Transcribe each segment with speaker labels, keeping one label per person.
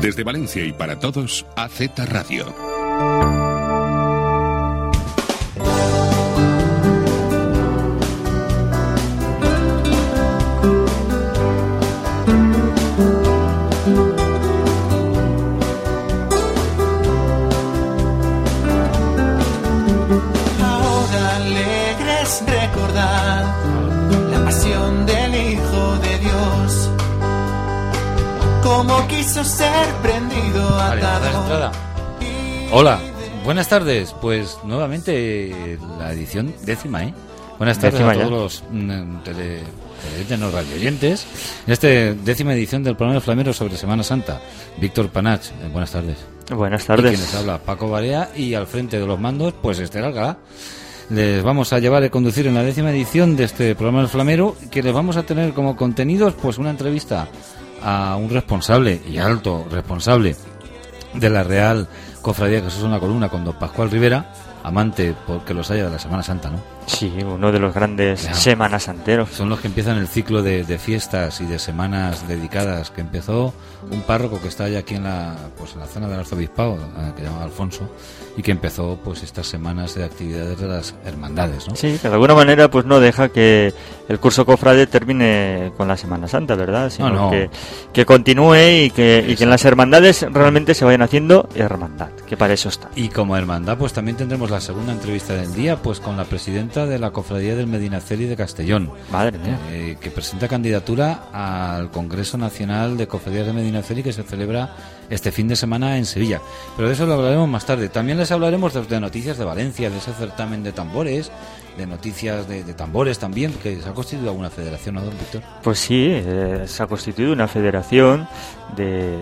Speaker 1: Desde Valencia y para todos, AZ Radio.
Speaker 2: Prendido,
Speaker 3: Vale,
Speaker 2: atado.
Speaker 3: das entrada. Hola, buenas tardes. Pues nuevamente la edición décima, ¿eh? Buenas tardes
Speaker 4: Décima
Speaker 3: a
Speaker 4: ya.
Speaker 3: todos los mm, tele, televidentes, no radioyentes. En esta décima edición del programa Flamero sobre Semana Santa. Víctor Panach, eh, buenas tardes.
Speaker 4: Buenas tardes.
Speaker 3: quienes habla Paco Barea y al frente de los mandos, pues Esther Alcalá. Les vamos a llevar a conducir en la décima edición de este programa El Flamero, que les vamos a tener como contenidos, pues una entrevista a un responsable y alto responsable de la Real Cofradía Jesús en la Columna con don Pascual Rivera, amante porque los haya de la Semana Santa, ¿no?
Speaker 4: Sí, uno de los grandes semanas santeros.
Speaker 3: Son los que empiezan el ciclo de, de fiestas y de semanas dedicadas que empezó un párroco que está ya aquí en la, pues, en la zona del arzobispado, eh, que se llama Alfonso, y que empezó pues estas semanas de actividades de las hermandades, ¿no?
Speaker 4: Sí, que de alguna manera pues no deja que el curso cofrade termine con la Semana Santa, ¿verdad? Sino
Speaker 3: No, no.
Speaker 4: Que, que continúe y que, y que en las hermandades realmente se vayan haciendo hermandad, que para eso está.
Speaker 3: Y como hermandad, pues también tendremos la segunda entrevista del día, pues con la presidenta de la Cofradía del Medinaceli de Castellón.
Speaker 4: Madre mía.
Speaker 3: eh, que presenta candidatura al Congreso Nacional de Cofradías de Medinaceli que se celebra este fin de semana en Sevilla. Pero de eso lo hablaremos más tarde. También les hablaremos de, de noticias de Valencia, de ese certamen de tambores, de noticias de, de tambores también, que se ha constituido alguna federación, ¿no, don Víctor?
Speaker 4: Pues sí, eh, se ha constituido una federación de, de,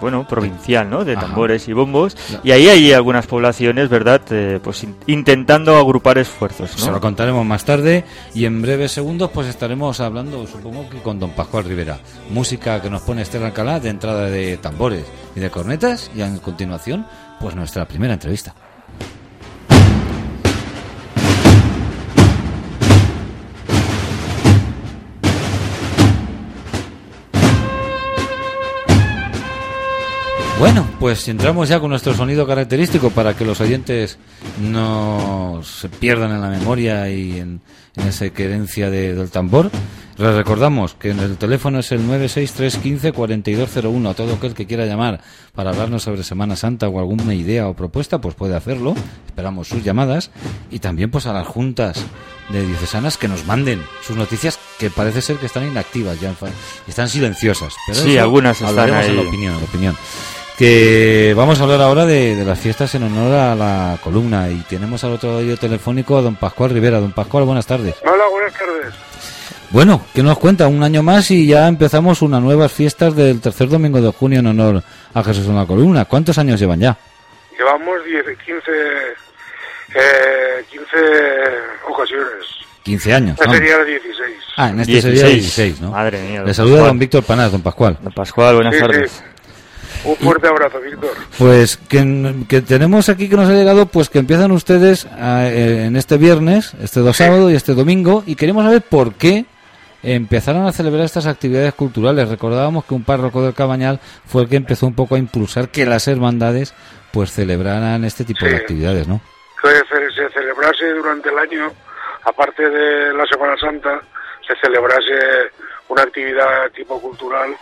Speaker 4: bueno, provincial, ¿no? De
Speaker 3: Ajá.
Speaker 4: tambores y bombos. Y ahí hay algunas poblaciones, ¿verdad? Eh, pues in- intentando agrupar esfuerzos,
Speaker 3: Se lo
Speaker 4: ¿no?
Speaker 3: contaremos más tarde y en breves segundos pues estaremos hablando, supongo que con don Pascual Rivera. Música que nos pone Esther Alcalá de entrada de tambores y de cornetas y a continuación pues nuestra primera entrevista. Bueno, pues entramos ya con nuestro sonido característico para que los oyentes no se pierdan en la memoria y en, esa querencia de- del tambor. Les recordamos que en el teléfono es el 96315-4201. A todo aquel que quiera llamar para hablarnos sobre Semana Santa o alguna idea o propuesta, pues puede hacerlo. Esperamos sus llamadas. Y también pues a las juntas de diocesanas que nos manden sus noticias que parece ser que están inactivas, ya están silenciosas. Pero
Speaker 4: Sí,
Speaker 3: eso
Speaker 4: algunas están
Speaker 3: hablaremos en la opinión, en la opinión. Que vamos a hablar ahora de, de las fiestas en honor a la columna y tenemos al otro lado telefónico a don Pascual Rivera. Don Pascual, buenas tardes.
Speaker 5: Hola, buenas tardes.
Speaker 3: Bueno, ¿qué nos cuenta? Un año más y ya empezamos unas nuevas fiestas del tercer domingo de junio en honor a Jesús en la columna. ¿Cuántos años llevan ya?
Speaker 5: Llevamos 10, 15, eh, 15 ocasiones.
Speaker 3: 15 años.
Speaker 5: Esta
Speaker 3: ¿no?
Speaker 5: sería la 16.
Speaker 3: Ah, en este sería 16, ¿no?
Speaker 4: Madre mía.
Speaker 3: Le saluda
Speaker 4: Pascual.
Speaker 3: don Víctor Panás, don Pascual.
Speaker 4: Don Pascual, buenas
Speaker 5: Sí,
Speaker 4: tardes.
Speaker 5: sí. Un fuerte abrazo, Víctor.
Speaker 3: Pues que, que tenemos aquí que nos ha llegado, pues que empiezan ustedes a- eh, en este viernes, este dos sábado y este domingo, y queremos saber por qué empezaron a celebrar estas actividades culturales. Recordábamos que un párroco del Cabañal fue el que empezó un poco a impulsar que las hermandades pues celebraran este tipo de actividades, ¿no?
Speaker 5: Que ce- se celebrase durante el año, aparte de la Semana Santa, se celebrase una actividad tipo cultural,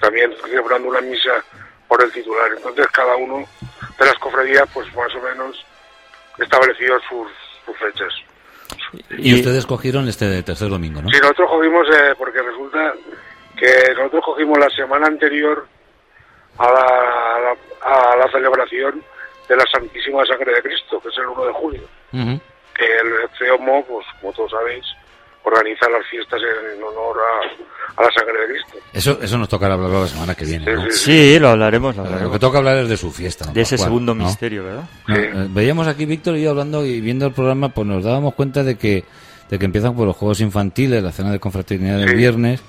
Speaker 5: también celebrando una misa por el titular. Entonces cada uno de las cofradías, pues más o menos, estableció sus, sus fechas.
Speaker 3: Y, ustedes cogieron este tercer domingo, ¿no?
Speaker 5: Sí, nosotros cogimos, eh, porque resulta que nosotros cogimos la semana anterior a la, a la, a la celebración de la Santísima Sangre de Cristo, que es el 1 de julio, que el CEOMO, pues como todos sabéis, organiza las fiestas en honor a, a la sangre de Cristo.
Speaker 3: Eso, eso nos tocará hablarlo la semana que viene,
Speaker 5: Sí,
Speaker 3: ¿no?
Speaker 5: sí,
Speaker 4: Sí, lo hablaremos, lo
Speaker 3: que toca hablar es de su fiesta.
Speaker 4: De ese segundo
Speaker 3: ¿no?
Speaker 4: misterio, ¿verdad?
Speaker 3: No,
Speaker 5: Sí.
Speaker 3: eh, veíamos aquí, Víctor y yo hablando y viendo el programa, pues nos dábamos cuenta de que, de que empiezan por los juegos infantiles, la cena de confraternidad del viernes,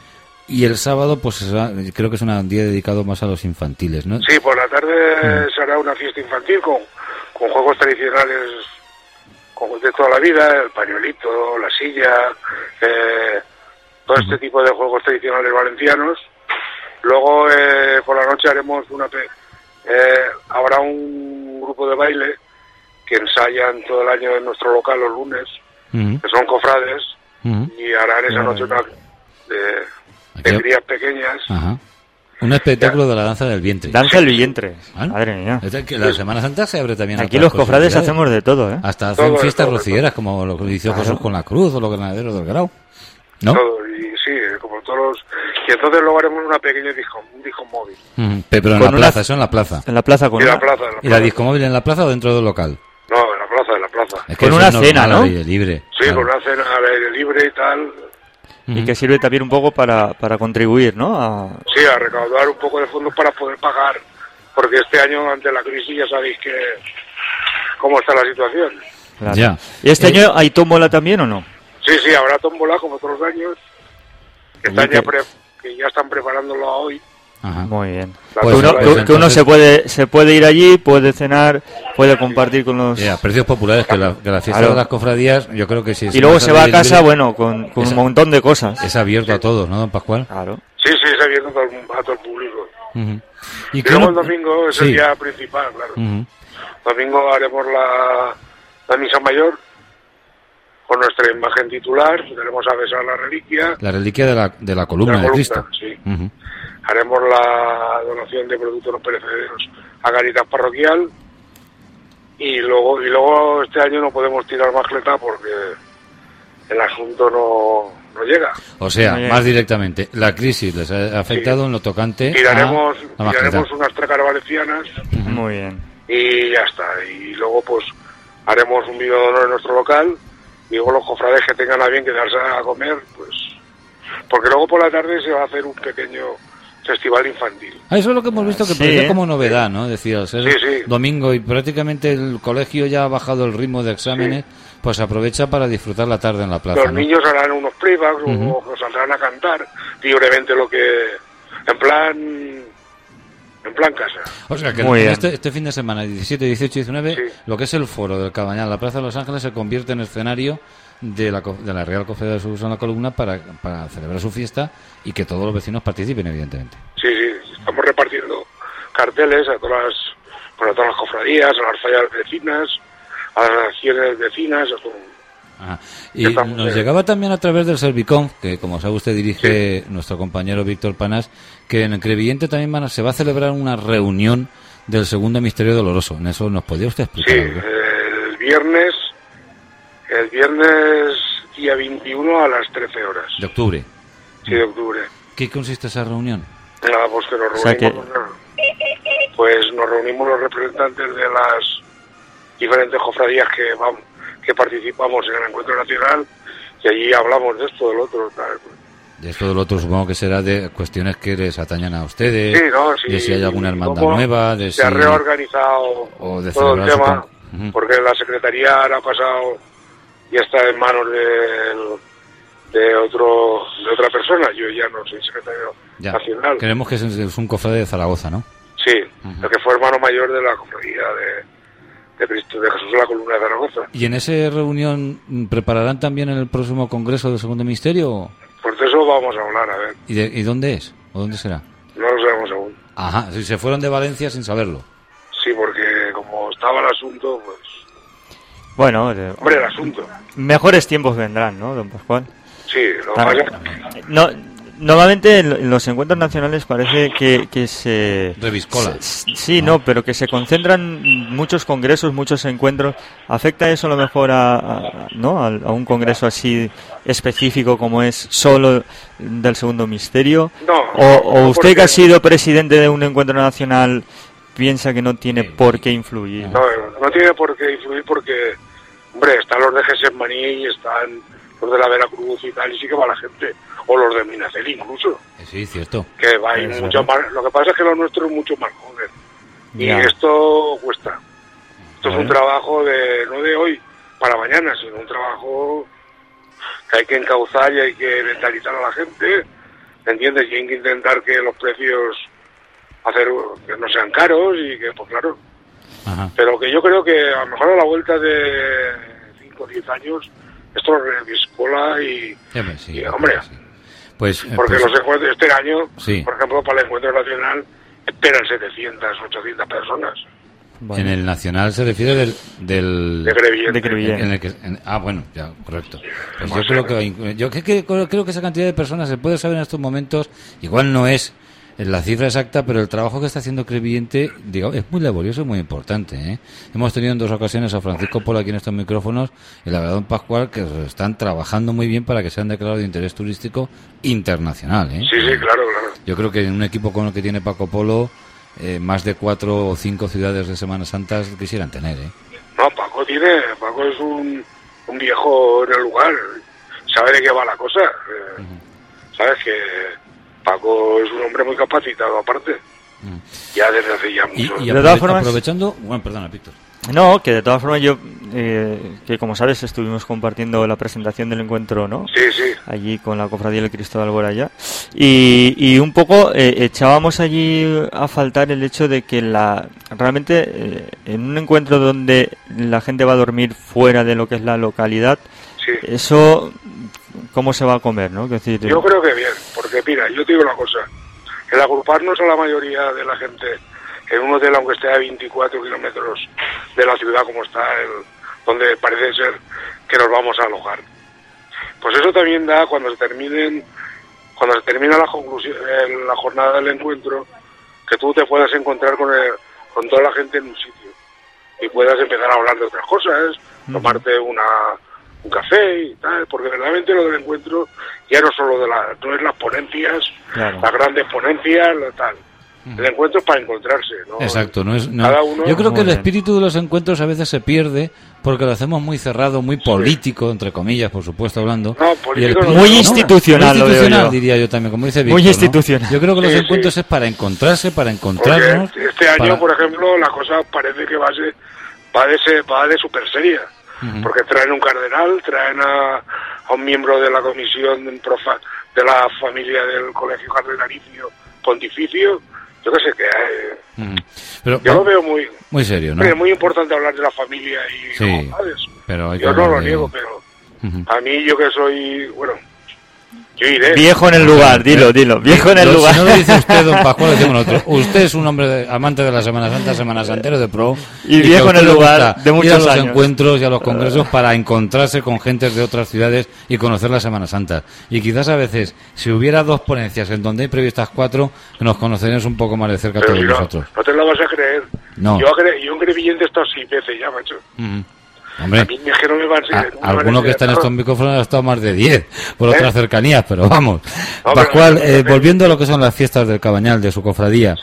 Speaker 3: y el sábado, pues será- creo que es un día dedicado más a los infantiles, ¿no?
Speaker 5: Sí, por la tarde
Speaker 3: Mm.
Speaker 5: se hará una fiesta infantil con, con juegos tradicionales con- de toda la vida, el pañuelito, la silla, eh, todo este tipo de juegos tradicionales valencianos. Luego eh, por la noche haremos una... eh, habrá un grupo de baile que ensayan todo el año en nuestro local los lunes, que son cofrades, y harán esa noche una de, de crías pequeñas.
Speaker 3: Un espectáculo de la danza del vientre.
Speaker 4: Danza el vientre.
Speaker 3: ¿Ah?
Speaker 4: Madre mía.
Speaker 3: Es que La Semana Santa se abre también a
Speaker 4: Aquí los cofrades hacemos de todo, ¿eh?
Speaker 3: Hasta hacen
Speaker 5: Todo,
Speaker 3: fiestas
Speaker 5: todo,
Speaker 3: rocieras, como lo que hizo Jesús con la cruz o los granaderos del grau. ¿No?
Speaker 5: Todo, y sí, como todos los... Y entonces luego haremos una pequeña disco, un disco móvil.
Speaker 3: Ujú, Pero en
Speaker 4: Con
Speaker 3: la
Speaker 4: una-
Speaker 3: plaza, eso en la plaza.
Speaker 4: En la plaza con
Speaker 5: Y la plaza, en la
Speaker 3: ¿Y la
Speaker 5: plaza.
Speaker 3: discomóvil en la plaza o dentro del local?
Speaker 5: No, en la plaza, en la plaza.
Speaker 3: Es
Speaker 4: Con
Speaker 3: eso
Speaker 4: una
Speaker 3: es normal,
Speaker 4: cena,
Speaker 3: al
Speaker 4: ¿no?
Speaker 3: aire libre.
Speaker 5: Sí,
Speaker 3: claro.
Speaker 5: con una cena al aire libre y tal.
Speaker 4: Y que sirve también un poco para, para contribuir, ¿no? A-
Speaker 5: Sí, a recaudar un poco de fondos para poder pagar. Porque este año, ante la crisis, ya sabéis que cómo está la situación.
Speaker 4: claro.
Speaker 3: Ya.
Speaker 4: ¿Y este
Speaker 3: Eh,
Speaker 4: año hay tómbola también o no?
Speaker 5: Sí, sí, habrá tómbola como todos los años. Que, están ya
Speaker 4: que-
Speaker 5: pre- que ya están preparándolo a hoy.
Speaker 3: Ajá.
Speaker 4: Muy bien.
Speaker 3: Pues
Speaker 4: que uno,
Speaker 5: tómbola
Speaker 4: que-
Speaker 5: es-
Speaker 3: pues
Speaker 4: que uno se puede se puede ir allí, puede cenar, puede compartir con los...
Speaker 3: Ya, precios populares, que la, que la fiesta
Speaker 4: Claro.
Speaker 3: de las cofradías, yo creo que sí.
Speaker 4: y luego se va a casa, bueno, con, un montón de cosas.
Speaker 3: Es abierto a todos, ¿no, don Pascual?
Speaker 4: Claro.
Speaker 5: Sí, sí, es abierto a todo, el- a todo el público.
Speaker 3: Y
Speaker 5: Y
Speaker 3: que
Speaker 5: luego
Speaker 3: uno-
Speaker 5: el domingo es
Speaker 3: Sí.
Speaker 5: el día principal, claro. Domingo haremos la, la misa mayor con nuestra imagen titular, tenemos a besar la reliquia,
Speaker 3: La reliquia de la, de la columna
Speaker 5: La
Speaker 3: de
Speaker 5: columna,
Speaker 3: Cristo.
Speaker 5: sí. Haremos la donación de productos no perecederos a Caritas Parroquial y luego y luego este año no podemos tirar más cleta porque el asunto no, no llega.
Speaker 3: O sea, más directamente, la crisis les ha afectado en lo tocante
Speaker 5: Tiraremos,
Speaker 3: a la
Speaker 5: tiraremos unas trácaras valencianas
Speaker 4: Muy bien.
Speaker 5: y ya está. Y luego pues haremos un vídeo de honor en nuestro local y luego los cofrades que tengan a bien quedarse a comer, pues porque luego por la tarde se va a hacer un pequeño festival infantil.
Speaker 3: Ah, eso es lo que hemos visto que
Speaker 4: Sí,
Speaker 3: parecía como novedad, ¿no? Decía, al ser
Speaker 5: Sí, sí.
Speaker 3: domingo y prácticamente el colegio ya ha bajado el ritmo de exámenes, pues aprovecha para disfrutar la tarde en la plaza,
Speaker 5: Los
Speaker 3: ¿no?
Speaker 5: niños harán unos playbacks
Speaker 3: Ujú.
Speaker 5: o, o saldrán a cantar libremente lo que en plan en plan casa.
Speaker 3: O sea que este, este fin de semana, 17, 18 y 19,
Speaker 5: Sí.
Speaker 3: lo que es el foro del Cabañal, la Plaza de Los Ángeles, se convierte en escenario de la, de la Real Cofradía de la Columna para, para celebrar su fiesta y que todos los vecinos participen, evidentemente.
Speaker 5: Sí, sí, estamos repartiendo carteles a todas las, bueno, a todas las cofradías, a las fallas vecinas, a las acciones vecinas, a todo.
Speaker 3: Ajá. Y nos
Speaker 5: eh,
Speaker 3: llegaba también a través del Servicom, que como sabe usted dirige nuestro compañero Víctor Panas, que en el Crevillente también van a- se va a celebrar una reunión del segundo misterio doloroso. ¿En eso nos podría usted explicar
Speaker 5: Sí,
Speaker 3: algo?
Speaker 5: el viernes, el viernes día 21 a las 13 horas,
Speaker 3: De octubre.
Speaker 5: sí, de octubre.
Speaker 3: ¿Qué consiste esa reunión?
Speaker 5: Nada, pues que nos
Speaker 4: O sea
Speaker 5: reunimos, pues nos reunimos los representantes de las diferentes cofradías que vamos, que participamos en el encuentro nacional y allí hablamos de esto, del otro, tal.
Speaker 3: De esto del otro supongo que será de cuestiones que les atañan a ustedes,
Speaker 5: Sí, no, sí.
Speaker 3: de si hay alguna hermandad nueva, de si...
Speaker 5: Se ha reorganizado
Speaker 3: o de
Speaker 5: todo el tema,
Speaker 3: con-
Speaker 5: porque la secretaría ahora ha pasado y está en manos del- de otro de otra persona. Yo ya no soy secretario
Speaker 3: Ya.
Speaker 5: nacional.
Speaker 3: Creemos que es, es un cofrade de Zaragoza, ¿no?
Speaker 5: Sí, el que fue hermano mayor de la cofradía de, de Cristo de Jesús de la Columna de Zaragoza.
Speaker 3: ¿Y en esa reunión prepararán también el próximo congreso del segundo misterio?
Speaker 5: Por eso vamos a hablar, a ver.
Speaker 3: ¿Y, de- y dónde es? ¿O dónde será?
Speaker 5: No lo sabemos aún.
Speaker 3: Ajá, si se fueron de Valencia sin saberlo.
Speaker 5: Sí, porque como estaba el asunto, pues...
Speaker 4: Bueno, eh,
Speaker 5: Hombre, el asunto.
Speaker 4: mejores tiempos vendrán, ¿no, don Pascual?
Speaker 5: Sí, lo pasa
Speaker 4: No, normalmente en los encuentros nacionales parece que, que se...
Speaker 3: Reviscola.
Speaker 4: se- Sí, no, pero que se concentran muchos congresos, muchos encuentros. ¿Afecta eso a lo mejor a, a- ¿no? a, a un congreso así específico como es solo del segundo misterio?
Speaker 5: No,
Speaker 4: ¿O, usted que ha sido presidente de un encuentro nacional piensa que no tiene por qué influir?
Speaker 5: No, no tiene por qué influir porque, hombre, están los de Gesemaní y están los de la Veracruz y tal, y sí que va la gente. O los de Minacel incluso,
Speaker 3: Sí, cierto.
Speaker 5: que va
Speaker 4: Es
Speaker 5: mucho más. Lo que pasa es que lo nuestro es mucho más joven. Y
Speaker 4: Ya.
Speaker 5: esto cuesta. Esto es un trabajo de, no de hoy para mañana, sino un trabajo que hay que encauzar y hay que mentalizar a la gente, ¿entiendes? Y hay que intentar que los precios hacer que no sean caros y que, pues claro,
Speaker 3: Ajá.
Speaker 5: pero que yo creo que a lo mejor a la vuelta de 5 o 10 años esto y
Speaker 3: ves, sí,
Speaker 5: Y,
Speaker 3: yo
Speaker 5: hombre,
Speaker 3: sí. Pues, eh,
Speaker 5: porque
Speaker 3: pues,
Speaker 5: los encuentros este año,
Speaker 3: Sí.
Speaker 5: por ejemplo, para el encuentro nacional esperan 700, 800 personas
Speaker 3: en el nacional se refiere del... del
Speaker 5: de Crevillente.
Speaker 4: De Crevillente.
Speaker 3: en el que- en- ah, bueno, ya, correcto. Pues yo creo que, yo que- que- creo que esa cantidad de personas se puede saber en estos momentos, igual no es la cifra exacta, pero el trabajo que está haciendo Crevillente, digo, es muy laborioso y muy importante. ¿eh? Hemos tenido en dos ocasiones a Francisco Polo aquí en estos micrófonos y la verdad, don Pascual, que están trabajando muy bien para que sean declarados de interés turístico internacional. ¿eh?
Speaker 5: Sí, sí, claro, claro.
Speaker 3: Yo creo que en un equipo como el que tiene Paco Polo, eh, más de cuatro o cinco ciudades de Semana Santa quisieran tener. ¿eh?
Speaker 5: No, Paco tiene, Paco es un, un viejo en el lugar, sabe de qué va la cosa. eh, Sabes que Paco es un hombre muy capacitado aparte, ya desde hace ya
Speaker 3: Y,
Speaker 5: muchos
Speaker 3: y
Speaker 4: De todas formas-
Speaker 3: aprovechando, bueno, perdona, Víctor.
Speaker 4: No, que de todas formas yo, eh, que como sabes, estuvimos compartiendo la presentación del encuentro, ¿no?
Speaker 5: Sí, sí,
Speaker 4: allí con la cofradía del Cristo de Alboraya y, y un poco eh, echábamos allí a faltar el hecho de que la realmente eh, en un encuentro donde la gente va a dormir fuera de lo que es la localidad
Speaker 5: sí.
Speaker 4: eso cómo se va a comer no decir
Speaker 5: Yo creo que bien, porque mira, yo te digo una cosa, el agruparnos a la mayoría de la gente en un hotel, aunque esté a 24 kilómetros de la ciudad como está, el, donde parece ser que nos vamos a alojar, pues eso también da cuando se terminen, cuando se termina la conclusión, la jornada del encuentro, que tú te puedas encontrar con, el- con toda la gente en un sitio y puedas empezar a hablar de otras cosas, tomarte una un café y tal, porque verdaderamente lo del encuentro ya no solo de la, no es las ponencias,
Speaker 4: Claro.
Speaker 5: las grandes ponencias, la tal. El encuentro es para encontrarse, ¿no?
Speaker 3: Exacto, no es. no-
Speaker 5: Cada uno-
Speaker 3: Yo creo que
Speaker 4: Muy
Speaker 3: el espíritu de los encuentros a veces se pierde porque lo hacemos muy cerrado, muy político, entre comillas, por supuesto, hablando.
Speaker 5: No,
Speaker 3: Y el
Speaker 5: político
Speaker 3: espíritu-
Speaker 5: no.
Speaker 4: Muy
Speaker 5: No,
Speaker 4: institucional,
Speaker 3: muy diría yo también, como dice
Speaker 4: Muy
Speaker 3: Víctor. ¿no?
Speaker 4: institucional.
Speaker 3: Yo creo que los
Speaker 5: Sí,
Speaker 3: encuentros
Speaker 5: sí.
Speaker 3: es para encontrarse, para
Speaker 5: Porque
Speaker 3: encontrarnos.
Speaker 5: este año,
Speaker 3: para-
Speaker 5: por ejemplo, la cosa parece que va, a ser- va de, ser- va de super seria. Porque traen un cardenal, traen a, a un miembro de la comisión de la familia del colegio cardenalicio pontificio. Yo qué sé qué.
Speaker 3: Pero
Speaker 5: Yo lo veo muy,
Speaker 3: muy serio, ¿no?
Speaker 5: Es muy importante hablar de la familia y
Speaker 3: Sí,
Speaker 5: los padres.
Speaker 3: pero hay
Speaker 5: Yo no lo niego, pero a mí yo que soy, bueno, yo iré.
Speaker 4: viejo en el lugar dilo dilo viejo en el lugar
Speaker 3: Si no lo dice usted, don Pascual, lo decimos nosotros. Usted es un hombre de- amante de la Semana Santa, Semana Santero de pro.
Speaker 4: Y viejo en el lugar de
Speaker 3: Ir a
Speaker 4: muchos
Speaker 3: los
Speaker 4: años.
Speaker 3: encuentros y a los congresos para encontrarse con gentes de otras ciudades y conocer la Semana Santa. Y quizás a veces, si hubiera dos ponencias en donde hay previstas cuatro, nos conoceríamos un poco más de cerca
Speaker 5: pero
Speaker 3: todos
Speaker 5: si no,
Speaker 3: nosotros.
Speaker 5: no te lo vas a creer.
Speaker 3: No.
Speaker 5: Yo, cre- yo en Crevillente he estado seis veces ya, macho.
Speaker 3: Hombre,
Speaker 5: es que no me a me
Speaker 3: alguno que está en estos micrófonos ha estado más de 10 por
Speaker 5: ¿Eh?
Speaker 3: otras cercanías, pero vamos.
Speaker 5: No,
Speaker 3: Pascual,
Speaker 5: pero-
Speaker 3: eh, volviendo a lo que son las fiestas del Cabañal, de su cofradía,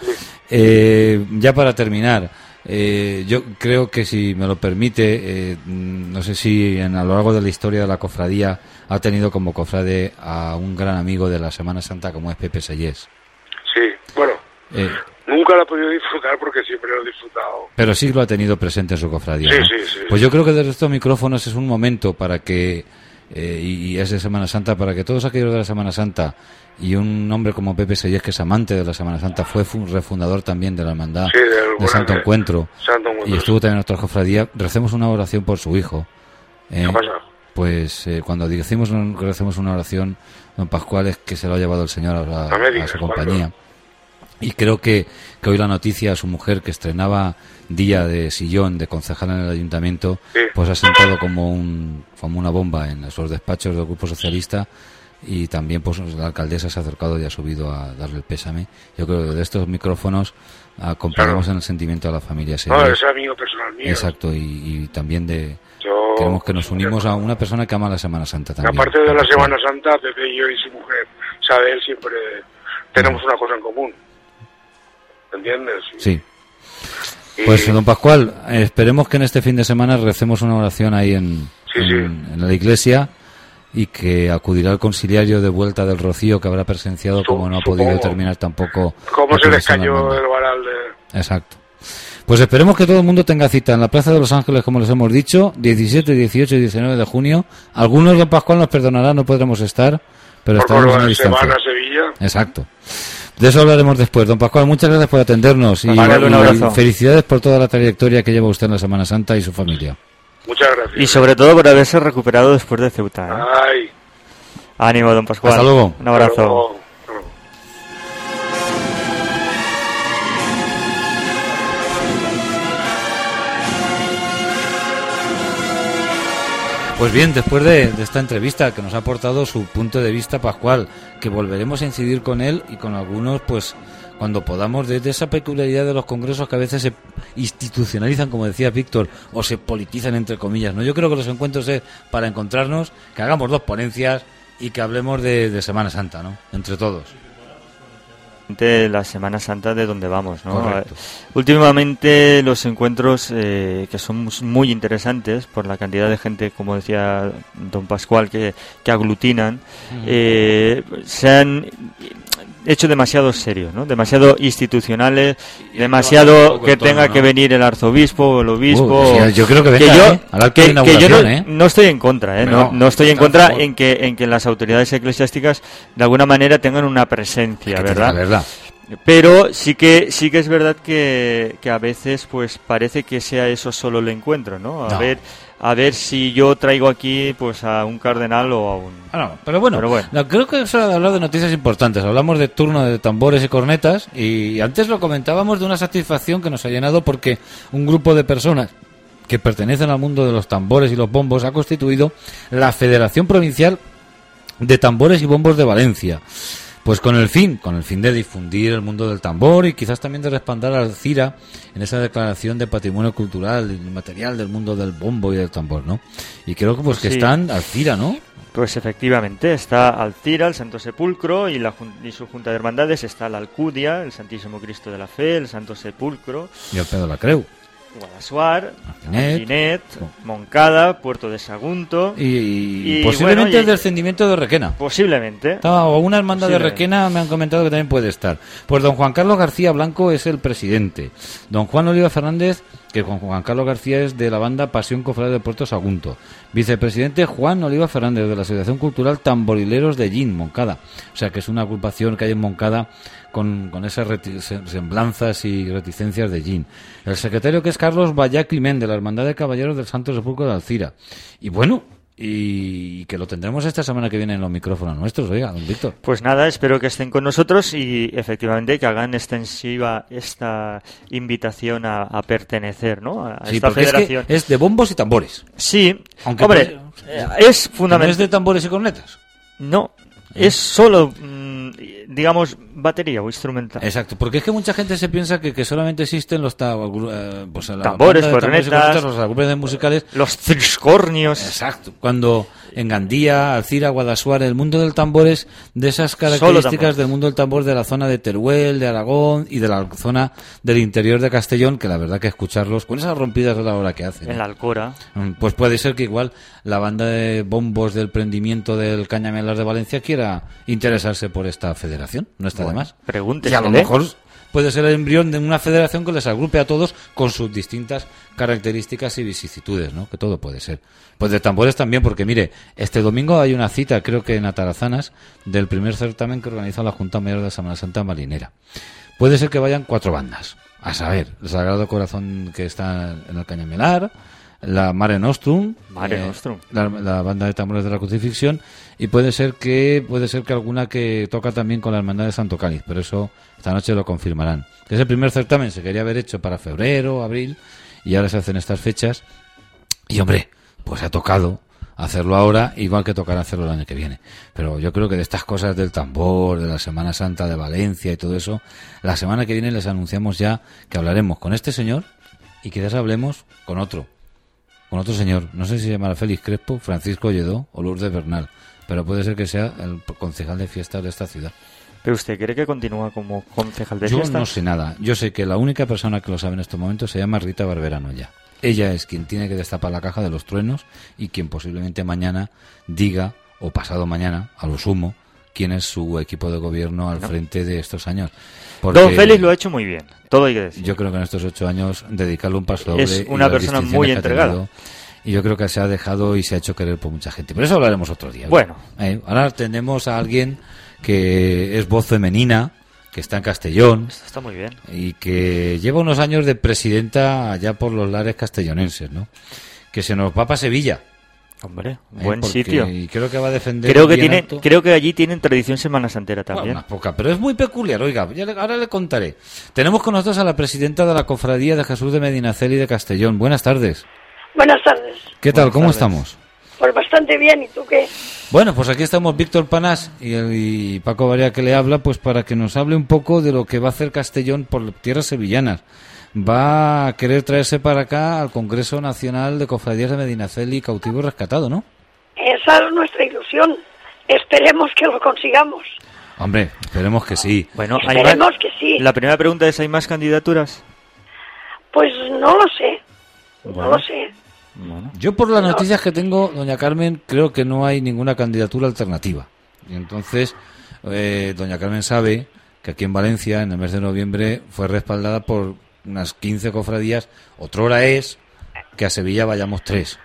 Speaker 3: eh, ya para terminar, eh, yo creo que si me lo permite, eh, no sé si en, a lo largo de la historia de la cofradía ha tenido como cofrade a un gran amigo de la Semana Santa como es Pepe Sellés.
Speaker 5: Sí, bueno, nunca lo he podido disfrutar porque siempre lo he disfrutado.
Speaker 3: pero sí lo ha tenido presente en su cofradía.
Speaker 5: Sí,
Speaker 3: ¿no?
Speaker 5: sí, sí.
Speaker 3: Pues yo creo que desde estos micrófonos es un momento para que, eh, y, es de Semana Santa, para que todos aquellos de la Semana Santa y un hombre como Pepe Sellés, que es amante de la Semana Santa, fue fu- refundador también de la hermandad
Speaker 5: Sí, del
Speaker 3: de Santo. Encuentro
Speaker 5: Santo Encuentro,
Speaker 3: y estuvo también en nuestra cofradía, recemos una oración por su hijo. ¿eh?
Speaker 5: ¿Qué pasa?
Speaker 3: Pues eh, cuando decimos recemos una oración, don Pascual, es que se lo ha llevado el Señor a, a- a su
Speaker 5: ¿cuándo?
Speaker 3: Y creo que, que hoy la noticia a su mujer que estrenaba día de sillón de concejal en el ayuntamiento,
Speaker 5: Sí.
Speaker 3: pues ha sentado como un como una bomba en los despachos del grupo socialista y también pues la alcaldesa se ha acercado y ha subido a darle el pésame. Yo creo que de estos micrófonos acompañamos
Speaker 5: Claro.
Speaker 3: en el sentimiento a la familia.
Speaker 5: No,
Speaker 3: Sellés.
Speaker 5: es amigo personal mío.
Speaker 3: Exacto, y, y también de
Speaker 5: Yo,
Speaker 3: queremos que nos unimos a una persona que ama la Semana Santa también.
Speaker 5: Aparte de la Semana Santa, Pepe y yo y su mujer, sabe él, siempre tenemos una cosa en común. ¿Entiendes?
Speaker 3: Sí.
Speaker 5: Y-
Speaker 3: Pues don Pascual, esperemos que en este fin de semana recemos una oración ahí en,
Speaker 5: Sí,
Speaker 3: en,
Speaker 5: sí.
Speaker 3: en la iglesia y que acudirá al conciliario de vuelta del Rocío que habrá presenciado como no ha podido terminar tampoco.
Speaker 5: ¿Cómo
Speaker 3: la
Speaker 5: se les cayó el varal de...?
Speaker 3: Exacto. Pues esperemos que todo el mundo tenga cita en la Plaza de los Ángeles, como les hemos dicho, 17, 18 y 19 de junio. Algunos, don Pascual, nos perdonará, no podremos estar, pero
Speaker 5: Por
Speaker 3: estaremos a
Speaker 5: favor,
Speaker 3: distancia.
Speaker 5: semana Sevilla.
Speaker 3: Exacto. De eso hablaremos después. Don Pascual, muchas gracias por atendernos y,
Speaker 4: Vale, un
Speaker 3: y
Speaker 4: abrazo.
Speaker 3: felicidades por toda la trayectoria que lleva usted en la Semana Santa y su familia.
Speaker 5: Muchas gracias.
Speaker 4: Y sobre todo por haberse recuperado después de Ceuta. ¿eh?
Speaker 5: Ay,
Speaker 4: Ánimo, don Pascual.
Speaker 3: Hasta luego.
Speaker 4: Un abrazo.
Speaker 3: Pues bien, después de, esta entrevista que nos ha aportado su punto de vista Pascual, que volveremos a incidir con él y con algunos, pues cuando podamos, desde esa peculiaridad de los congresos que a veces se institucionalizan, como decía Víctor, o se politizan entre comillas. No, yo creo que los encuentros es para encontrarnos, que hagamos dos ponencias y que hablemos de, de Semana Santa, ¿no? Entre todos.
Speaker 4: De la Semana Santa de donde vamos, ¿no?
Speaker 3: Correcto.
Speaker 4: Últimamente los encuentros eh, que son muy interesantes por la cantidad de gente, como decía don Pascual, que, que aglutinan, eh, se han hecho demasiado serios, ¿no? Demasiado institucionales, demasiado que tenga que venir el arzobispo o el obispo.
Speaker 3: Uh, yo creo que venga,
Speaker 4: yo,
Speaker 3: ¿eh? Al acto
Speaker 4: que-
Speaker 3: de
Speaker 4: que yo no,
Speaker 3: ¿eh?
Speaker 4: no estoy en contra, ¿eh? No, estoy en
Speaker 3: a
Speaker 4: contra en que, en que las autoridades eclesiásticas de alguna manera tengan una presencia,
Speaker 3: Que
Speaker 4: ¿verdad? Pero sí que sí que es verdad que, que a veces pues parece que sea eso solo el encuentro, ¿no? A
Speaker 3: No.
Speaker 4: ver a ver si yo traigo aquí pues a un cardenal o a un
Speaker 3: Ah, no, pero bueno,
Speaker 4: Pero bueno.
Speaker 3: no, creo que es hora de hablar de noticias importantes. Hablamos de turno de tambores y cornetas y antes lo comentábamos de una satisfacción que nos ha llenado porque un grupo de personas que pertenecen al mundo de los tambores y los bombos ha constituido la Federación Provincial de Tambores y Bombos de Valencia. Pues con el fin, con el fin de difundir el mundo del tambor y quizás también de respaldar al CIRA en esa declaración de patrimonio cultural y material del mundo del bombo y del tambor, ¿no? Y creo que pues que
Speaker 4: Sí.
Speaker 3: están al CIRA, ¿no?
Speaker 4: Pues efectivamente, está Alcira, el Santo Sepulcro y, la, y su Junta de Hermandades, está la Alcudia, el Santísimo Cristo de la Fe, el Santo Sepulcro,
Speaker 3: Y el pedo la creu.
Speaker 4: Guadasuar.
Speaker 3: Alginet,
Speaker 4: Moncada, Puerto de Sagunto,
Speaker 3: Y, y
Speaker 4: Y,
Speaker 3: posiblemente
Speaker 4: bueno, y-
Speaker 3: el descendimiento de Requena.
Speaker 4: posiblemente.
Speaker 3: O una hermandad de. Requena me han comentado que también puede estar. Pues don Juan Carlos García Blanco es el presidente. Don Juan Oliva Fernández, que Juan, Juan Carlos García es de la banda Pasión Cofrade de Puerto Sagunto. Vicepresidente Juan Oliva Fernández de la Asociación Cultural Tamborileros de Gin, Moncada. O sea que es una agrupación que hay en Moncada con, con esas semblanzas y reticencias de Gin. El secretario que es Carlos Vallá Climent de la Hermandad de Caballeros del Santo Sepulcro de Alcira. Y bueno, y que lo tendremos esta semana que viene en los micrófonos nuestros, oiga, don Víctor.
Speaker 4: Pues nada, espero que estén con nosotros y efectivamente que hagan extensiva esta invitación a, a pertenecer ¿no? a
Speaker 3: Sí,
Speaker 4: esta
Speaker 3: porque es, que
Speaker 4: federación.
Speaker 3: es de bombos y tambores.
Speaker 4: Sí,
Speaker 3: Aunque
Speaker 4: hombre, eh, es
Speaker 3: ¿No es
Speaker 4: fundamental.
Speaker 3: de tambores y cornetas?
Speaker 4: No, es solo, digamos, batería o instrumental.
Speaker 3: Exacto, porque es que mucha gente se piensa que, que solamente existen los ta- eh, pues, la
Speaker 4: Tambores, cornetas.
Speaker 3: los agrupes musicales.
Speaker 4: Los triscornios.
Speaker 3: Exacto, cuando en Gandía, Alcira, Guadasuar, el mundo del tambor es de esas características del mundo del tambor de la zona de Teruel, de Aragón y de la zona del interior de Castellón, que la verdad que escucharlos con esas rompidas a la hora que hacen.
Speaker 4: En
Speaker 3: ¿eh?
Speaker 4: la Alcora.
Speaker 3: Mm, Pues puede ser que igual la banda de bombos del prendimiento del Cañamelar de Valencia quiera interesarse por esta federación. No está de más. Y a lo mejor puede ser el embrión de una federación que les agrupe a todos con sus distintas características y vicisitudes, ¿no? Que todo puede ser. Pues de tambores también, porque mire, este domingo hay una cita, creo que en Atarazanas, del primer certamen que organiza la Junta Mayor de Semana Santa Marinera. Puede ser que vayan cuatro bandas. A saber, el Sagrado Corazón que está en el Cañamelar, la Mare Nostrum,
Speaker 4: Mare
Speaker 3: eh,
Speaker 4: Nostrum.
Speaker 3: La, la banda de tambores de la crucifixión y puede ser que puede ser que alguna que toca también con la hermandad de Santo Cáliz, pero eso esta noche lo confirmarán. Que ese primer certamen se quería haber hecho para febrero, abril y ahora se hacen estas fechas y hombre, pues ha tocado hacerlo ahora, igual que tocará hacerlo el año que viene. Pero yo creo que de estas cosas del tambor, de la Semana Santa de Valencia y todo eso, la semana que viene les anunciamos ya que hablaremos con este señor y quizás hablemos con otro, con otro señor. No sé si se llamará Félix Crespo, Francisco Lledó o Lourdes Bernal, pero puede ser que sea el concejal de fiestas de esta ciudad.
Speaker 4: ¿Pero usted cree que continúa como concejal de
Speaker 3: Yo
Speaker 4: fiestas?
Speaker 3: no sé nada. Yo sé que la única persona que lo sabe en estos momentos se llama Rita Barberano ya. Ella es quien tiene que destapar la caja de los truenos y quien posiblemente mañana diga o pasado mañana, a lo sumo, quién es su equipo de gobierno al frente de estos años. Porque
Speaker 4: Don Félix lo ha hecho muy bien, todo hay que decir.
Speaker 3: Yo creo que en estos ocho años dedicarle un paso doble.
Speaker 4: Es una persona muy entregada.
Speaker 3: tenido, Y yo creo que se ha dejado y se ha hecho querer por mucha gente. Pero eso hablaremos otro día.
Speaker 4: Bueno.
Speaker 3: Eh, ahora tenemos a alguien que es voz femenina, que está en Castellón
Speaker 4: Esto está muy bien.
Speaker 3: y que lleva unos años de presidenta allá por los lares castellonenses, ¿no? Que se nos va para Sevilla.
Speaker 4: Hombre,
Speaker 3: ¿eh?
Speaker 4: buen
Speaker 3: Porque-
Speaker 4: sitio.
Speaker 3: Y creo que va a defender.
Speaker 4: Creo que tiene, creo que allí tienen tradición Semana Santera
Speaker 3: Bueno,
Speaker 4: también.
Speaker 3: unas pocas, pero es muy peculiar. Oiga, ya le- ahora le contaré. Tenemos con nosotros a la presidenta de la Cofradía de Jesús de Medinaceli de Castellón. Buenas tardes.
Speaker 6: Buenas tardes.
Speaker 3: ¿Qué tal?
Speaker 4: Buenas
Speaker 3: ¿Cómo
Speaker 4: tardes.
Speaker 3: estamos?
Speaker 6: Pues bastante bien, ¿y tú qué?
Speaker 3: Bueno, pues aquí estamos Víctor Panás y, y Paco Varía que le habla, pues para que nos hable un poco de lo que va a hacer Castellón por tierras sevillanas. Va a querer traerse para acá al Congreso Nacional de Cofradías de Medinaceli cautivo y rescatado, ¿no?
Speaker 6: Esa es nuestra ilusión. Esperemos que lo consigamos.
Speaker 3: Hombre, esperemos que sí.
Speaker 4: Bueno, hay
Speaker 6: Esperemos
Speaker 4: más-
Speaker 6: que sí.
Speaker 4: La primera pregunta es, ¿hay más candidaturas?
Speaker 6: Pues no lo sé. No
Speaker 4: Bueno.
Speaker 6: lo sé.
Speaker 4: Bueno.
Speaker 3: Yo por las
Speaker 6: No.
Speaker 3: noticias que tengo, doña Carmen, creo que no hay ninguna candidatura alternativa. Y entonces, eh, doña Carmen sabe que aquí en Valencia, en el mes de noviembre, fue respaldada por unas 15 cofradías. Otrora es que a Sevilla vayamos tres.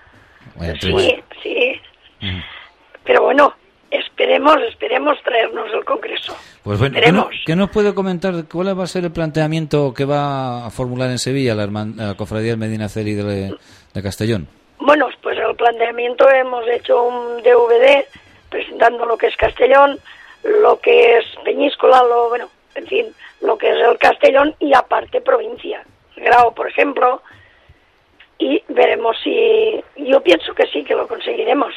Speaker 3: Tres.
Speaker 6: Sí, sí.
Speaker 3: Ujú.
Speaker 6: Pero bueno, esperemos, esperemos traernos el Congreso.
Speaker 3: Pues bueno, ¿qué, no-
Speaker 6: Esperemos.
Speaker 3: qué nos puede comentar? ¿Cuál va a ser el planteamiento que va a formular en Sevilla la, herman- la cofradía del Medina Celi de, de Castellón?
Speaker 6: Bueno, pues el planteamiento hemos hecho un DVD presentando lo que es Castellón, lo que es Peñíscola, lo bueno, en fin, lo que es el Castellón y aparte provincia, Grau, por ejemplo, y veremos si yo pienso que sí que lo conseguiremos.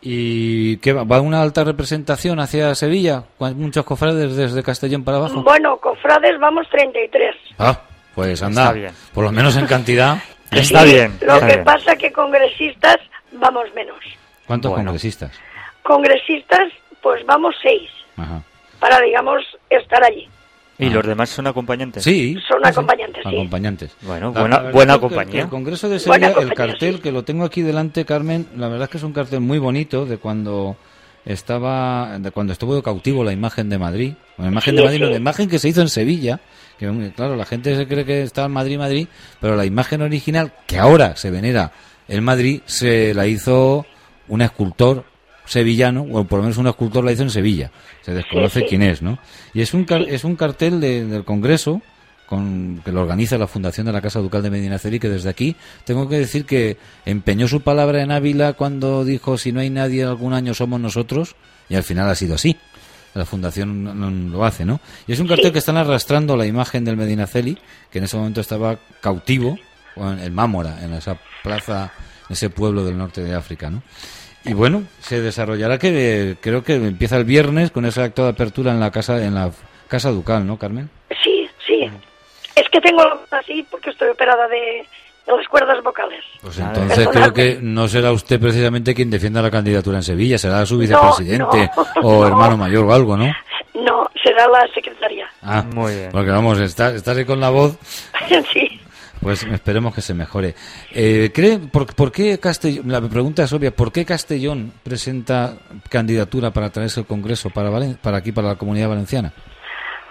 Speaker 3: ¿Y qué va? ¿Va una alta representación hacia Sevilla? ¿Cuán- ¿Muchos cofrades desde Castellón para abajo?
Speaker 6: Bueno, cofrades vamos 33.
Speaker 3: Ah, pues anda,
Speaker 4: Está bien.
Speaker 3: por lo menos en cantidad.
Speaker 4: Está
Speaker 6: Sí,
Speaker 4: bien.
Speaker 6: Lo
Speaker 4: está
Speaker 6: que
Speaker 4: bien.
Speaker 6: pasa que congresistas vamos menos.
Speaker 3: ¿Cuántos
Speaker 4: Bueno.
Speaker 3: congresistas?
Speaker 6: Congresistas pues vamos seis
Speaker 3: Ajá.
Speaker 6: Para digamos estar allí.
Speaker 4: ¿Y
Speaker 3: Ah.
Speaker 4: los demás son acompañantes?
Speaker 3: Sí.
Speaker 6: Son
Speaker 3: sí.
Speaker 6: acompañantes, sí.
Speaker 3: Acompañantes.
Speaker 4: Bueno,
Speaker 3: La-
Speaker 4: buena-
Speaker 3: la
Speaker 4: buena compañía.
Speaker 3: El Congreso de Sevilla, el cartel
Speaker 6: sí.
Speaker 3: que lo tengo aquí delante, Carmen, la verdad es que es un cartel muy bonito de cuando estaba, de cuando estuvo cautivo la imagen de Madrid. La imagen
Speaker 6: Sí,
Speaker 3: de Madrid, no, la imagen que se hizo en Sevilla. Que claro, la gente se cree que está en Madrid, Madrid, pero la imagen original que ahora se venera en Madrid se la hizo un escultor sevillano, o por lo menos un escultor la hizo en Sevilla. Se desconoce
Speaker 6: Sí, sí.
Speaker 3: quién es, ¿no? Y es un, es un cartel de- del Congreso con, que lo organiza la Fundación de la Casa Ducal de Medinaceli, que desde aquí tengo que decir que empeñó su palabra en Ávila cuando dijo si no hay nadie algún año somos nosotros, y al final ha sido así. La Fundación lo hace, ¿no? Y es un cartel que están arrastrando la imagen del Medinaceli, que en ese momento estaba cautivo, en el Mámora, en esa plaza, en ese pueblo del norte de África, ¿no? Y bueno, se desarrollará que eh, creo que empieza el viernes con ese acto de apertura en la casa en la casa ducal, ¿no, Carmen?
Speaker 6: Sí, sí. Es que tengo así porque estoy operada de, de las cuerdas vocales.
Speaker 3: Pues entonces creo que no será usted precisamente quien defienda la candidatura en Sevilla, será su vicepresidente
Speaker 6: no,
Speaker 3: o
Speaker 6: no.
Speaker 3: hermano mayor o algo, ¿no?
Speaker 6: No, será la secretaria.
Speaker 3: Ah,
Speaker 4: Muy bien.
Speaker 3: Porque vamos, estás, estás ahí con la voz,
Speaker 6: sí.
Speaker 3: Pues esperemos que se mejore. Eh, ¿cree, por, por qué Castellón, la pregunta es obvia, ¿por qué Castellón presenta candidatura para traerse el Congreso para, Valen- para aquí, para la comunidad valenciana?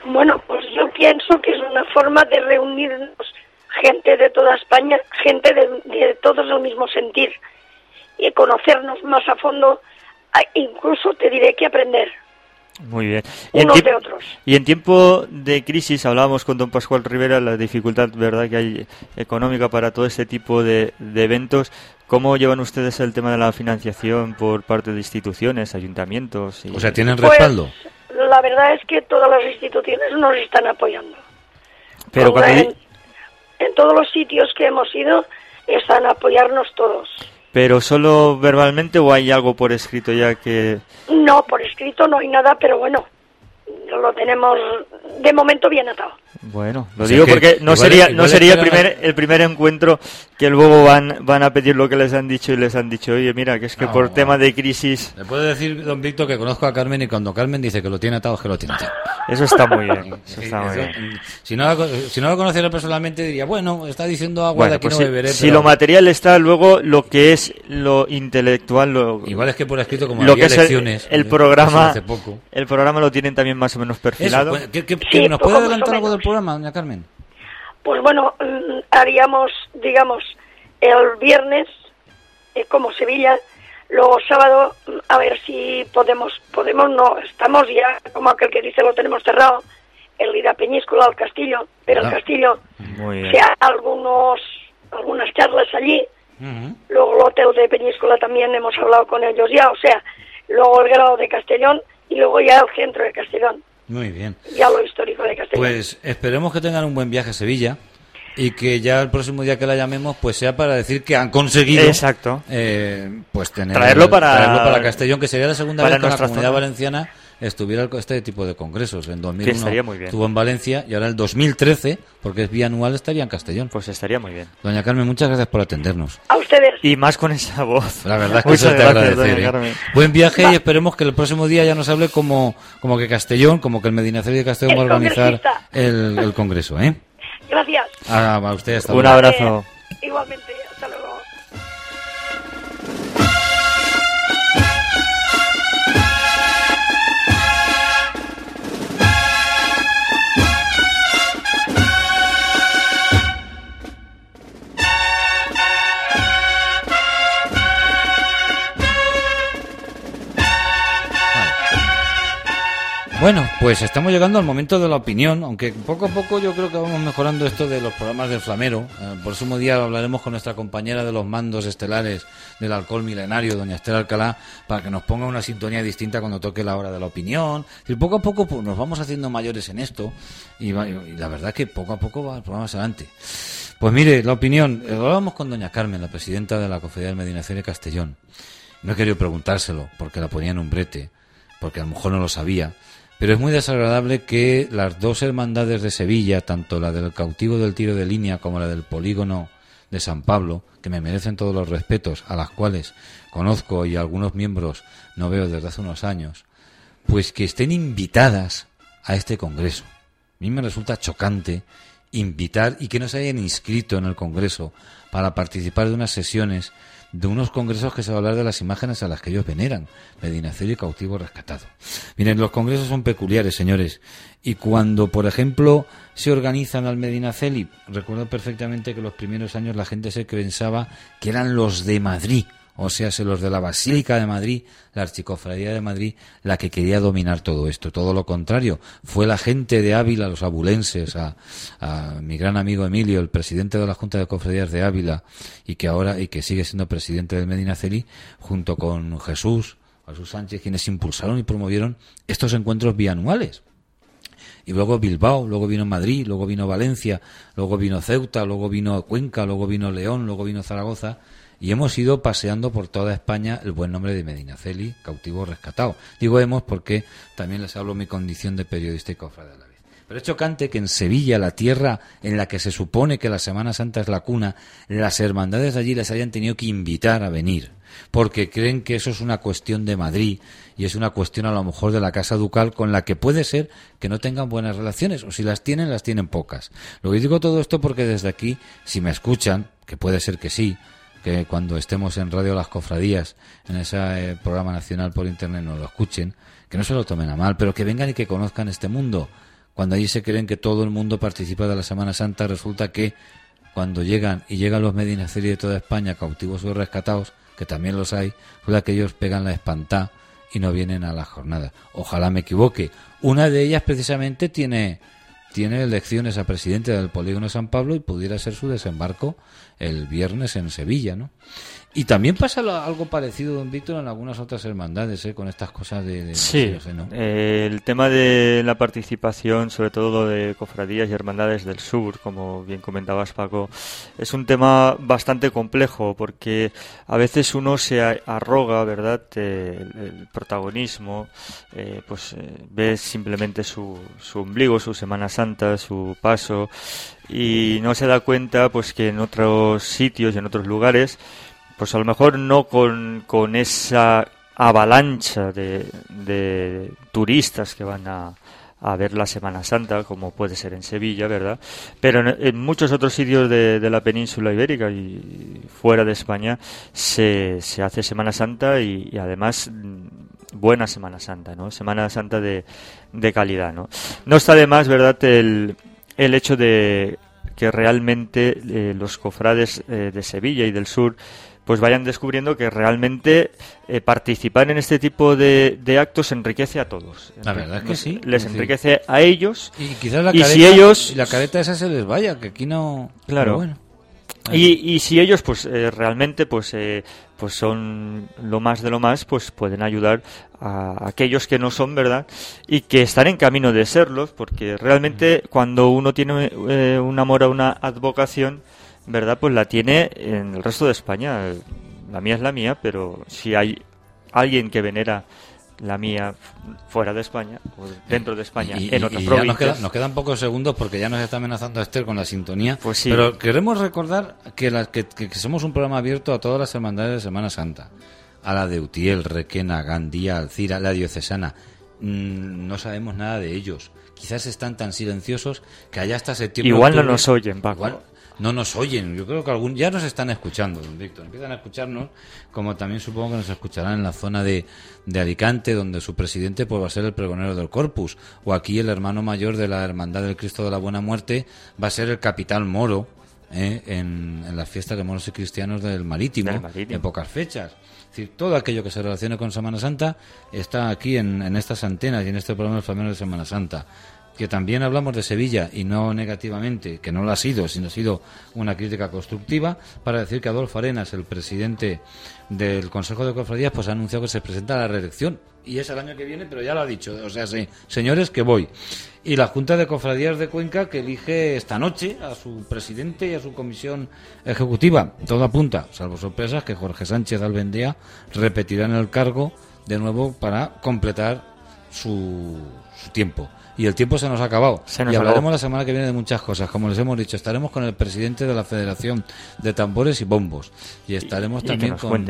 Speaker 6: Bueno, pues yo pienso que es una forma de reunirnos gente de toda España, gente de, de todos el mismo sentir y conocernos más a fondo, incluso te diré que aprender
Speaker 4: Muy bien. Y en,
Speaker 6: unos de otros.
Speaker 4: y en tiempo de crisis, hablábamos con don Pascual Rivera, la dificultad verdad que hay económica para todo este tipo de, de eventos. ¿Cómo llevan ustedes el tema de la financiación por parte de instituciones, ayuntamientos? y-
Speaker 3: O sea, ¿tienen
Speaker 6: Pues,
Speaker 3: respaldo?
Speaker 6: la verdad es que todas las instituciones nos están apoyando.
Speaker 4: Pero cuando
Speaker 6: en todos los sitios que hemos ido están a apoyarnos todos.
Speaker 4: ¿Pero solo verbalmente o hay algo por escrito ya que...
Speaker 6: No, por escrito no hay nada, pero bueno, lo tenemos de momento bien atado.
Speaker 4: Bueno, lo digo
Speaker 3: que
Speaker 4: porque no
Speaker 3: igual-
Speaker 4: sería
Speaker 3: igual
Speaker 4: no sería el primer el primer encuentro que luego van van a pedir lo que les han dicho y les han dicho, "Oye, mira, que es que
Speaker 3: No,
Speaker 4: por
Speaker 3: bueno.
Speaker 4: tema de crisis
Speaker 3: Le puedo decir, don Víctor, que conozco a Carmen y cuando Carmen dice que lo tiene atado, es que lo tiene atado.
Speaker 4: eso está muy bien, eso
Speaker 3: Sí,
Speaker 4: está muy
Speaker 3: eso,
Speaker 4: bien.
Speaker 3: Si no, si la conociera personalmente, diría, bueno, está diciendo agua de aquí
Speaker 4: pues
Speaker 3: no
Speaker 4: si,
Speaker 3: beberé.
Speaker 4: si
Speaker 3: pero
Speaker 4: lo material está, luego lo que es lo intelectual, lo,
Speaker 3: Igual es que por escrito, como
Speaker 4: lo
Speaker 3: había
Speaker 4: que es el, el
Speaker 3: eh,
Speaker 4: programa,
Speaker 3: hace poco.
Speaker 4: el programa lo tienen también más o menos
Speaker 3: Eso,
Speaker 4: perfilado.
Speaker 3: pues, ¿qué- qué-
Speaker 6: Sí,
Speaker 3: qué- ¿Nos puede adelantar algo del programa, doña Carmen?
Speaker 6: Pues bueno, mm, haríamos, digamos, el viernes eh, como Sevilla, luego sábado mm, a ver si podemos, podemos no, estamos ya como aquel que dice lo tenemos cerrado, el ir a Peñíscola al castillo, pero el
Speaker 3: Ah.
Speaker 6: castillo sea algunos, algunas charlas allí,
Speaker 3: Ujú.
Speaker 6: luego el hotel de Peñíscola también hemos hablado con ellos ya, o sea, luego el grado de Castellón y luego ya el centro de Castellón,
Speaker 3: Muy bien.
Speaker 6: ya lo histórico de Castellón.
Speaker 3: Pues esperemos que tengan un buen viaje a Sevilla y que ya el próximo día que la llamemos pues sea para decir que han conseguido
Speaker 4: Exacto.
Speaker 3: eh, pues tener
Speaker 4: Traerlo para-
Speaker 3: traerlo para Castellón que sería la segunda
Speaker 4: para
Speaker 3: vez que la
Speaker 4: nuestra
Speaker 3: comunidad
Speaker 4: zona.
Speaker 3: valenciana estuviera este tipo de congresos en 2001
Speaker 4: estaría muy bien.
Speaker 3: estuvo en Valencia y ahora el 2013 porque es bianual estaría en Castellón
Speaker 4: Pues estaría muy bien.
Speaker 3: doña Carmen muchas gracias por atendernos
Speaker 6: a ustedes.
Speaker 4: Y más con esa voz.
Speaker 3: la verdad es que
Speaker 4: Muchas
Speaker 3: eso
Speaker 4: gracias,
Speaker 3: agradecer
Speaker 4: doña
Speaker 3: ¿eh? Buen viaje y esperemos que el próximo día ya nos hable como, como que Castellón como que el Medinaceli de Castellón
Speaker 6: El
Speaker 3: va a organizar el, el congreso ¿eh?
Speaker 6: Gracias.
Speaker 3: a, a usted hasta
Speaker 4: Un abrazo.
Speaker 6: Eh, igualmente,
Speaker 3: Bueno, pues estamos llegando al momento de la opinión, aunque poco a poco yo creo que vamos mejorando esto de los programas del Flamero. Eh, por eso un día hablaremos con nuestra compañera de los mandos estelares del alcohol milenario, doña Estela Alcalá, para que nos ponga una sintonía distinta cuando toque la hora de la opinión. Y poco a poco pues, nos vamos haciendo mayores en esto y, va- la verdad que poco a poco va el programa hacia adelante. Pues mire, la opinión, eh, hablábamos con doña Carmen, la presidenta de la Cofradía del Medinaceli de Castellón. No he querido preguntárselo porque la ponía en un brete, porque a lo mejor no lo sabía. Pero es muy desagradable que las dos hermandades de Sevilla, tanto la del cautivo del tiro de línea como la del polígono de San Pablo, que me merecen todos los respetos, a las cuales conozco y algunos miembros no veo desde hace unos años, pues que estén invitadas a este congreso. A mí me resulta chocante invitar y que no se hayan inscrito en el congreso para participar de unas sesiones de unos congresos que se va a hablar de las imágenes a las que ellos veneran, Medinaceli y cautivo rescatado. Miren, los congresos son peculiares, señores, y cuando, por ejemplo, se organizan al Medinaceli, recuerdo perfectamente que los primeros años la gente se pensaba que eran los de Madrid, o sea, se los de la Basílica de Madrid, la Archicofradía de Madrid, la que quería dominar todo esto. Todo lo contrario, fue la gente de Ávila, los abulenses, a, a mi gran amigo Emilio, el presidente de la Junta de Cofradías de Ávila, y que ahora, y que sigue siendo presidente del Medinaceli, junto con Jesús, Jesús Sánchez, quienes impulsaron y promovieron estos encuentros bianuales y luego Bilbao, luego vino Madrid, luego vino Valencia, luego vino Ceuta, luego vino Cuenca, luego vino León, luego vino Zaragoza y hemos ido paseando por toda España el buen nombre de Medinaceli, cautivo rescatado. Digo hemos porque también les hablo mi condición de periodista y cofrade a la vez. Pero es chocante que en Sevilla, la tierra en la que se supone que la Semana Santa es la cuna, las hermandades de allí les hayan tenido que invitar a venir, porque creen que eso es una cuestión de Madrid y es una cuestión a lo mejor de la Casa Ducal con la que puede ser que no tengan buenas relaciones, o si las tienen, las tienen pocas. Lo que digo todo esto porque desde aquí, si me escuchan, que puede ser que sí, que cuando estemos en Radio Las Cofradías, en ese eh, programa nacional por internet, nos lo escuchen, que no se lo tomen a mal, pero que vengan y que conozcan este mundo. Cuando allí se creen que todo el mundo participa de la Semana Santa, resulta que cuando llegan y llegan los Medinaceli de toda España, cautivos o rescatados, que también los hay, resulta que ellos pegan la espantá y no vienen a la jornada. Ojalá me equivoque. Una de ellas precisamente tiene tiene elecciones a presidente del Polígono San Pablo y pudiera ser su desembarco el viernes en Sevilla, ¿no? Y también pasa algo parecido, don Víctor, en algunas otras hermandades, ¿eh? con estas cosas de...
Speaker 4: sí, eh, el tema de la participación, sobre todo de cofradías y hermandades del sur, como bien comentabas Paco, es un tema bastante complejo porque a veces uno se arroga, ¿verdad?, el, protagonismo, eh, pues ve simplemente su, su ombligo, su Semana Santa, su paso, y no se da cuenta pues que en otros sitios y en otros lugares pues a lo mejor no con, con esa avalancha de, de turistas que van a, a ver la Semana Santa, como puede ser en Sevilla, ¿verdad? Pero en, muchos otros sitios de, de, la península ibérica y fuera de España se, se hace Semana Santa y, además mm, buena Semana Santa, ¿no? Semana Santa de, de calidad, ¿no? No está de más, ¿verdad?, el, el hecho de que realmente eh, los cofrades eh, de Sevilla y del sur pues vayan descubriendo que realmente eh, participar en este tipo de, de, actos enriquece a todos.
Speaker 3: La verdad es que sí.
Speaker 4: Les enriquece a ellos.
Speaker 3: Y quizás la careta, si ellos... la careta esa se les vaya, que aquí no...
Speaker 4: Claro. Bueno. Y, y, si ellos pues eh, realmente pues eh, pues son lo más de lo más pues pueden ayudar a aquellos que no son verdad y que están en camino de serlos porque realmente cuando uno tiene un amor a una advocación ¿verdad? Pues la tiene en el resto de España. La mía es la mía, pero si hay alguien que venera la mía fuera de España, o dentro de España, en otras provincias.
Speaker 3: Nos, quedan pocos segundos porque ya nos está amenazando Esther con la sintonía. Pues sí. Pero queremos recordar que, que, somos un programa abierto a todas las hermandades de Semana Santa. A la de Utiel, Requena, Gandía, Alcira, la diocesana. Mm, no sabemos nada de ellos. Quizás están tan silenciosos que allá hasta septiembre.
Speaker 4: Igual no nos oyen, Paco
Speaker 3: no nos oyen. Yo creo que algún ya nos están escuchando, Víctor. Empiezan a escucharnos, como también supongo que nos escucharán en la zona de, de Alicante, donde su presidente pues, va a ser el pregonero del Corpus. O aquí el hermano mayor de la Hermandad del Cristo de la Buena Muerte va a ser el capitán Moro. ¿eh? En, en, las fiestas de moros y cristianos del marítimo, en pocas fechas. Es decir, todo aquello que se relacione con Semana Santa está aquí en, en estas antenas y en este programa del de Semana Santa que también hablamos de Sevilla y no negativamente, que no lo ha sido, sino ha sido una crítica constructiva, para decir que Adolfo Arenas, el presidente del Consejo de Cofradías, pues ha anunciado que se presenta a la reelección. Y es el año que viene, pero ya lo ha dicho. O sea, sí, señores, que voy. Y la Junta de Cofradías de Cuenca, que elige esta noche a su presidente y a su comisión ejecutiva. Todo apunta, salvo sorpresas, que Jorge Sánchez Albendea repetirá en el cargo de nuevo para completar su, su tiempo y el tiempo se nos ha acabado. y hablaremos la semana que viene de muchas cosas. Como les hemos dicho, estaremos con el presidente de la Federación de Tambores y Bombos. Y estaremos también con,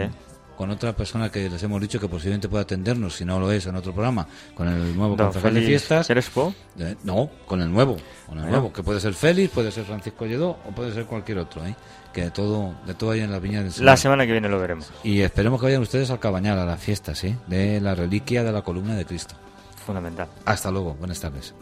Speaker 3: con otra persona que les hemos dicho que posiblemente pueda atendernos, si no lo es, en otro programa, con el nuevo concejal de fiestas.
Speaker 4: ¿Eres Po?
Speaker 3: Eh, no, con el nuevo. Con el nuevo, que puede ser Félix, puede ser Francisco Lledó o puede ser cualquier otro. ¿eh? Que de todo, de todo hay en la viña del
Speaker 4: La semana que viene lo veremos.
Speaker 3: Y esperemos que vayan ustedes al Cabañal, a las fiestas, ¿eh? de la reliquia de la columna de Cristo
Speaker 4: fundamental.
Speaker 3: Hasta luego, buenas tardes.